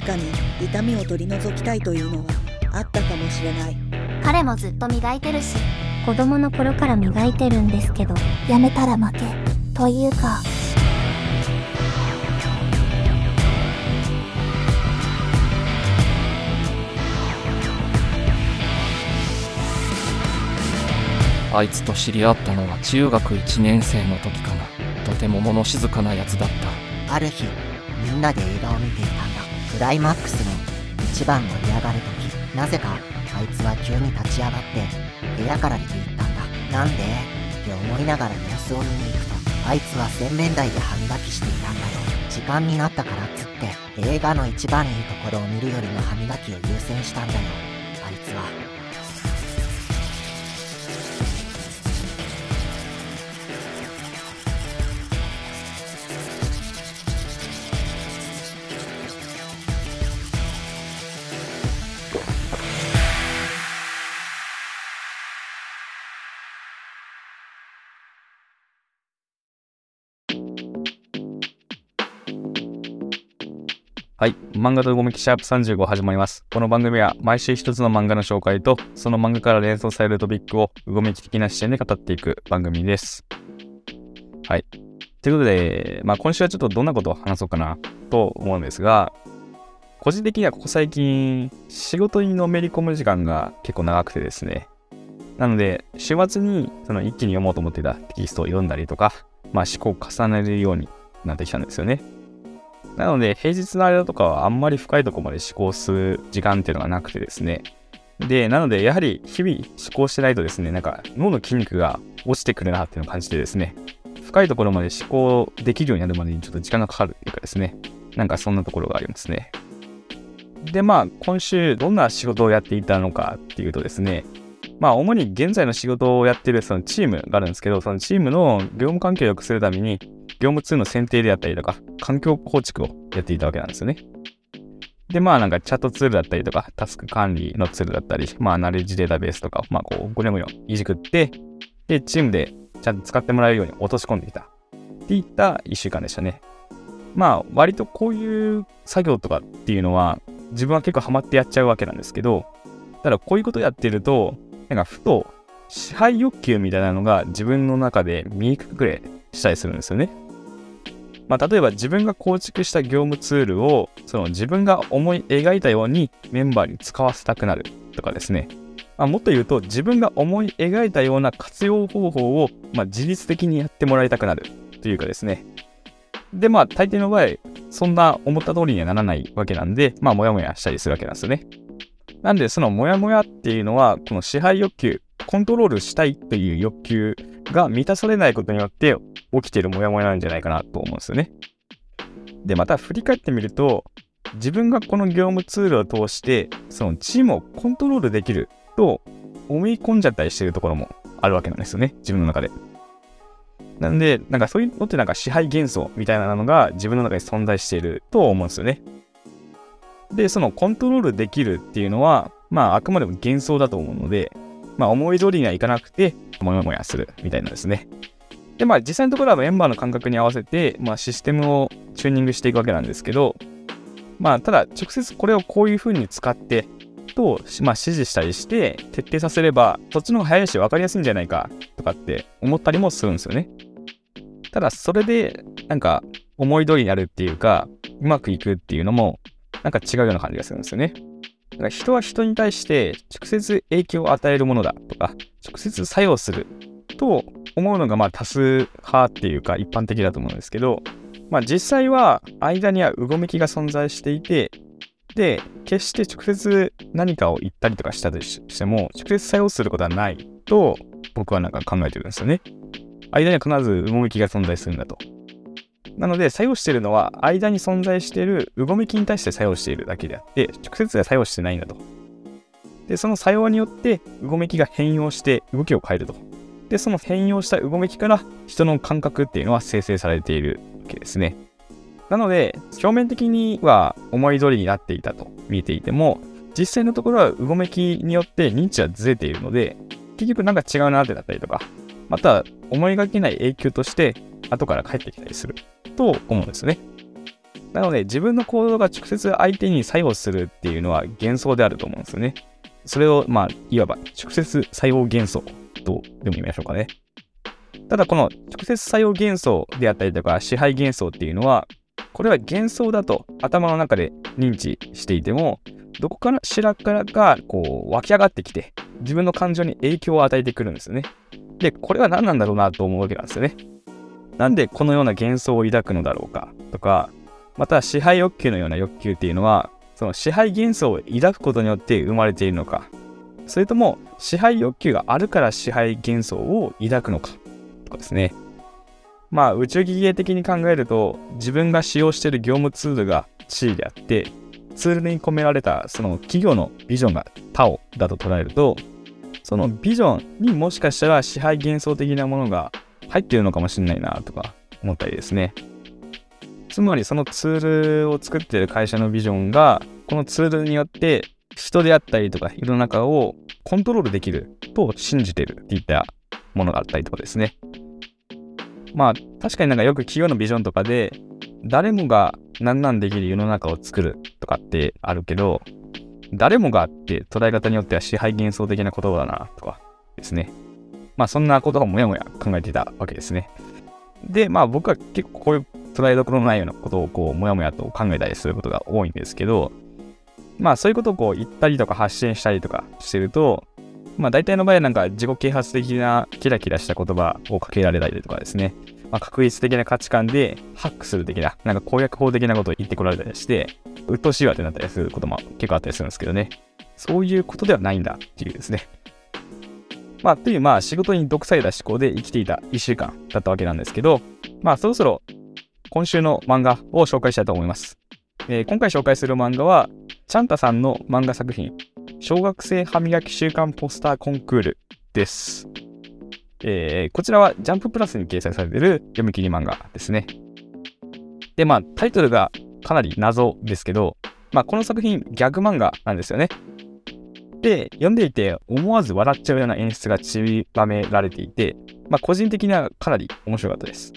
確かに痛みを取り除きたいというのはあったかもしれない。彼もずっと磨いてるし子供の頃から磨いてるんですけどやめたら負けというか。あいつと知り合ったのは中学1年生の時かな。とても物静かなやつだった。ある日みんなで映画を見ていたクライマックスの一番盛り上がる時。なぜかあいつは急に立ち上がって部屋から出て行ったんだ。なんで？って思いながら様子を見に行くとあいつは洗面台で歯磨きしていたんだよ。時間になったからっつって映画の一番いいところを見るよりも歯磨きを優先したんだよ。あいつははい。漫画とごめきシャープ35始まります。この番組は毎週一つの漫画の紹介と、その漫画から連想されるトピックをうごめき的な視点で語っていく番組です。はい。ということで、まあ今週はちょっとどんなことを話そうかなと思うんですが、個人的にはここ最近、仕事にのめり込む時間が結構長くてですね。なので、週末にその一気に読もうと思っていたテキストを読んだりとか、まあ思考を重ねるようになってきたんですよね。なので、平日の間とかはあんまり深いところまで思考する時間っていうのがなくてですね。で、なので、やはり日々思考してないとですね、なんか脳の筋肉が落ちてくるなっていうのを感じてですね、深いところまで思考できるようになるまでにちょっと時間がかかるっていうかですね、なんかそんなところがありますね。で、まあ、今週どんな仕事をやっていたのかっていうとですね、まあ、主に現在の仕事をやってるそのチームがあるんですけど、そのチームの業務環境を良くするために、業務ツールの選定であったりとか、環境構築をやっていたわけなんですよね。で、まあなんかチャットツールだったりとか、タスク管理のツールだったり、まあナレッジデータベースとか、まあこう、ごにょごにょいじくって、で、チームでちゃんと使ってもらえるように落とし込んでいた。っていった1週間でしたね。まあ割とこういう作業とかっていうのは、自分は結構ハマってやっちゃうわけなんですけど、ただこういうことやってると、なんかふと支配欲求みたいなのが自分の中で見え隠れしたりするんですよね。まあ、例えば自分が構築した業務ツールをその自分が思い描いたようにメンバーに使わせたくなるとかですね。まあ、もっと言うと自分が思い描いたような活用方法を、まあ、自律的にやってもらいたくなるというかですね。で、まあ大抵の場合、そんな思った通りにはならないわけなんで、まあモヤモヤしたりするわけなんですよね。なんでそのモヤモヤっていうのは、この支配欲求、コントロールしたいという欲求が満たされないことによって起きてるモヤモヤなんじゃないかなと思うんですよね。で、また振り返ってみると、自分がこの業務ツールを通して、そのチームをコントロールできると思い込んじゃったりしてるところもあるわけなんですよね、自分の中で。なんで、なんかそういうのってなんか支配幻想みたいなのが自分の中に存在していると思うんですよね。で、そのコントロールできるっていうのは、まああくまでも幻想だと思うので、まあ思い通りにはいかなくて、もやもやするみたいなんですね。で、まあ実際のところはメンバーの感覚に合わせて、まあシステムをチューニングしていくわけなんですけど、まあただ直接これをこういう風に使って、と、まあ、指示したりして徹底させればそっちの方が早いし分かりやすいんじゃないかとかって思ったりもするんですよね。ただそれでなんか思い通りになるっていうかうまくいくっていうのもなんか違うような感じがするんですよね。だか人は人に対して直接影響を与えるものだとか直接作用すると思うのがまあ多数派っていうか一般的だと思うんですけど、まあ、実際は間にはうごめきが存在していてで決して直接何かを言ったりとかしたとしても直接作用することはないと僕はなんか考えてるんですよね。間には必ずうごめきが存在するんだと。なので作用しているのは間に存在しているうごめきに対して作用しているだけであって直接は作用してないんだと。でその作用によってうごめきが変容して動きを変えると。でその変容したうごめきから人の感覚っていうのは生成されているわけですね。なので表面的には思い通りになっていたと見えていても実際のところはうごめきによって認知はずれているので結局なんか違うなってだったりとかまた思いがけない影響として後から返ってきたりすると思うんですね。なので自分の行動が直接相手に作用するっていうのは幻想であると思うんですよね。それを、まあ、いわば直接作用幻想とでも言いましょうかね。ただこの直接作用幻想であったりとか支配幻想っていうのは、これは幻想だと頭の中で認知していても、どこからしらからがこう湧き上がってきて、自分の感情に影響を与えてくるんですよね。で、これは何なんだろうなと思うわけなんですよね。なんでこのような幻想を抱くのだろうか？とか、また支配欲求のような欲求っていうのは、その支配幻想を抱くことによって生まれているのか、それとも支配欲求があるから支配幻想を抱くのか？とかですね。まあ宇宙技芸的に考えると自分が使用している業務ツールが地位であってツールに込められたその企業のビジョンがタオだと捉えるとそのビジョンにもしかしたら支配幻想的なものが入ってるのかもしれないなとか思ったりですね。つまりそのツールを作ってる会社のビジョンがこのツールによって人であったりとか世の中をコントロールできると信じてるっていったものがあったりとかですね。まあ確かになんかよく企業のビジョンとかで誰もが何なんできる世の中を作るとかってあるけど誰もがあって捉え方によっては支配幻想的な言葉だなとかですね。まあそんなことをもやもや考えていたわけですね。で、まあ僕は結構こういう捉えどころのないようなことをこう、もやもやと考えたりすることが多いんですけど、まあそういうことをこう言ったりとか発信したりとかしてると、まあ大体の場合はなんか自己啓発的なキラキラした言葉をかけられたりとかですね、まあ、確率的な価値観でハックする的な、なんか攻略法的なことを言ってこられたりして、鬱陶しいわってなったりすることも結構あったりするんですけどね。そういうことではないんだっていうですね。まあ、という、まあ、仕事に毒された思考で生きていた1週間だったわけなんですけど、まあ、そろそろ今週の漫画を紹介したいと思います。えー、今回紹介する漫画は、チャンタさんの漫画作品、小学生歯磨き週間ポスターコンクールです。えー、こちらはジャンププラスに掲載されている読み切り漫画ですね。で、まあ、タイトルがかなり謎ですけど、まあ、この作品、ギャグ漫画なんですよね。で、読んでいて思わず笑っちゃうような演出が散りばめられていて、まあ、個人的にはかなり面白かったです。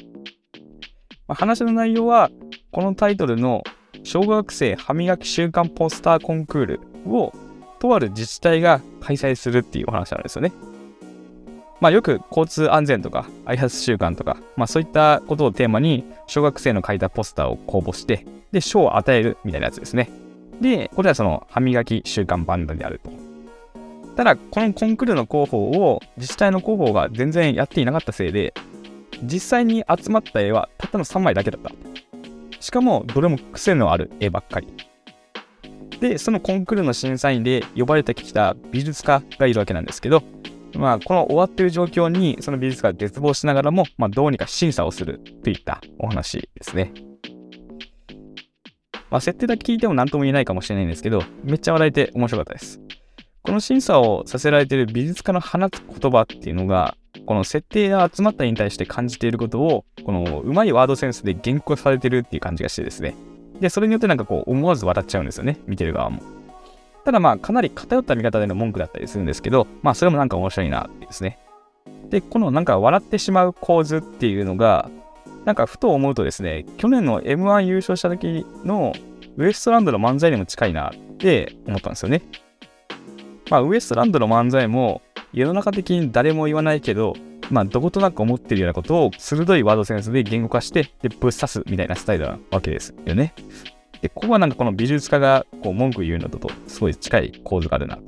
まあ、話の内容は、このタイトルの小学生歯磨き週間ポスターコンクールをとある自治体が開催するっていうお話なんですよね。まあよく交通安全とか挨拶習慣とか、まあそういったことをテーマに小学生の書いたポスターを公募して、で、賞を与えるみたいなやつですね。で、これはその歯磨き習慣バンドであると。ただ、このコンクールの広報を自治体の広報が全然やっていなかったせいで、実際に集まった絵はたったの3枚だけだった。しかも、どれも癖のある絵ばっかり。で、そのコンクールの審査員で呼ばれてきた美術家がいるわけなんですけど、まあ、この終わってる状況に、その美術家が絶望しながらも、まあ、どうにか審査をするといったお話ですね。まあ、設定だけ聞いても何とも言えないかもしれないんですけど、めっちゃ笑えて面白かったです。この審査をさせられている美術家の放つ言葉っていうのが、この設定が集まったに対して感じていることを、このうまいワードセンスで言語されてるっていう感じがしてですね。で、それによってなんかこう思わず笑っちゃうんですよね、見てる側も。ただまあ、かなり偏った見方での文句だったりするんですけど、まあ、それもなんか面白いなってですね。で、このなんか笑ってしまう構図っていうのが、なんかふと思うとですね、去年の M1 優勝した時のウエストランドの漫才にも近いなって思ったんですよね。まあ、ウエストランドの漫才も世の中的に誰も言わないけど、まあ、どことなく思ってるようなことを鋭いワードセンスで言語化して、で、ぶっ刺すみたいなスタイルなわけですよね。で、ここはなんかこの美術家がこう文句言うのとすごい近い構図があるなと。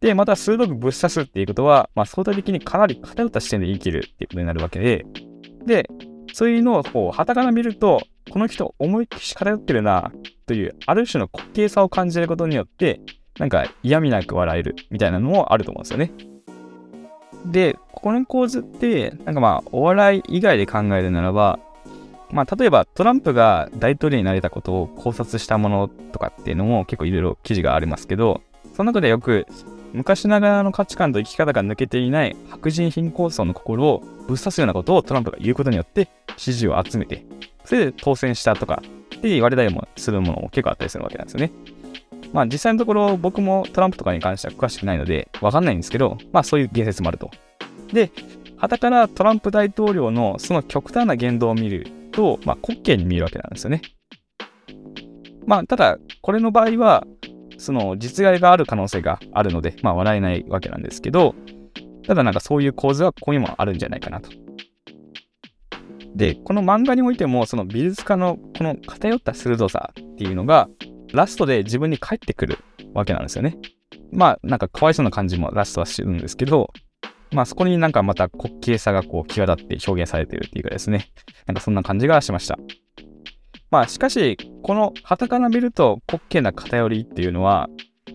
で、また鋭くぶっ刺すっていうことは、まあ、相対的にかなり偏った視点で生きるっていうことになるわけで、で、そういうのをこう、旗から見ると、この人思いっきり偏ってるな、という、ある種の滑稽さを感じることによって、なんか嫌味なく笑えるみたいなのもあると思うんですよね。で、この構図って、なんかまあ、お笑い以外で考えるならば、まあ、例えばトランプが大統領になれたことを考察したものとかっていうのも結構いろいろ記事がありますけど、その中でよく昔ながらの価値観と生き方が抜けていない白人貧困層の心をぶっ刺すようなことをトランプが言うことによって支持を集めて、それで当選したとかって言われたりもするものも結構あったりするわけなんですよね。まあ実際のところ僕もトランプとかに関しては詳しくないのでわかんないんですけど、まあそういう言説もあると。で、はたからトランプ大統領のその極端な言動を見ると、まあ、滑稽に見えるわけなんですよね。まあ、ただ、これの場合は、その実害がある可能性があるので、まあ、笑えないわけなんですけど、ただなんかそういう構図はここにもあるんじゃないかなと。で、この漫画においても、その美術家のこの偏った鋭さっていうのが、ラストで自分に返ってくるわけなんですよね。まあ、なんかかわいそうな感じもラストはしてるんですけど、まあそこになんかまた滑稽さがこう際立って表現されてるっていうかですね。なんかそんな感じがしました。まあしかし、この旗から見ると滑稽な偏りっていうのは、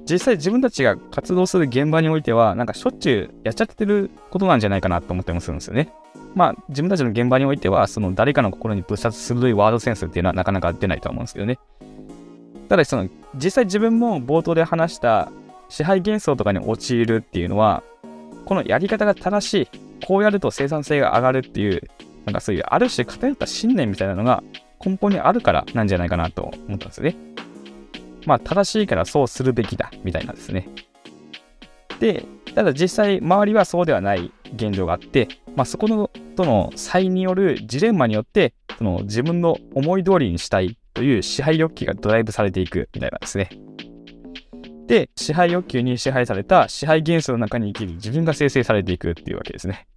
実際自分たちが活動する現場においては、なんかしょっちゅうやっちゃってることなんじゃないかなと思ってもするんですよね。まあ自分たちの現場においては、その誰かの心にぶ殺鋭いワードセンスっていうのはなかなか出ないと思うんですけどね。ただその実際自分も冒頭で話した支配幻想とかに陥るっていうのは、このやり方が正しい、こうやると生産性が上がるっていう、なんかそういうある種偏った信念みたいなのが根本にあるからなんじゃないかなと思ったんですよね。まあ正しいからそうするべきだみたいなんですね。で、ただ実際周りはそうではない現状があって、まあそこのとの差によるジレンマによって、その自分の思い通りにしたいという支配欲求がドライブされていくみたいなんですね。で、支配欲求に支配された支配元素の中に生きる自分が生成されていくっていうわけですね。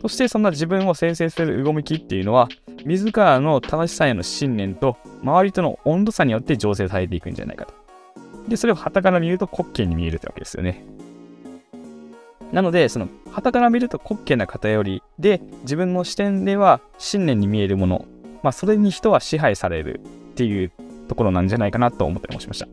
そしてそんな自分を生成する動きっていうのは、自らの正しさへの信念と周りとの温度差によって醸成されていくんじゃないかと。で、それを旗から見ると滑稽に見えるってわけですよね。なので、その、旗から見ると滑稽な偏りで、自分の視点では信念に見えるもの、まあ、それに人は支配されるっていうところなんじゃないかなと思ったりもしました。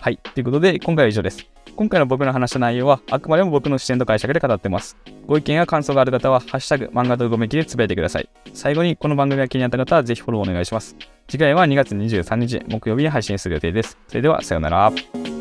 はい。ということで、今回は以上です。今回の僕の話した内容は、あくまでも僕の視点と解釈で語ってます。ご意見や感想がある方は、ハッシュタグ、漫画とうごめきでつぶやいてください。最後に、この番組が気になった方は、ぜひフォローお願いします。次回は2月23日、木曜日に配信する予定です。それでは、さようなら。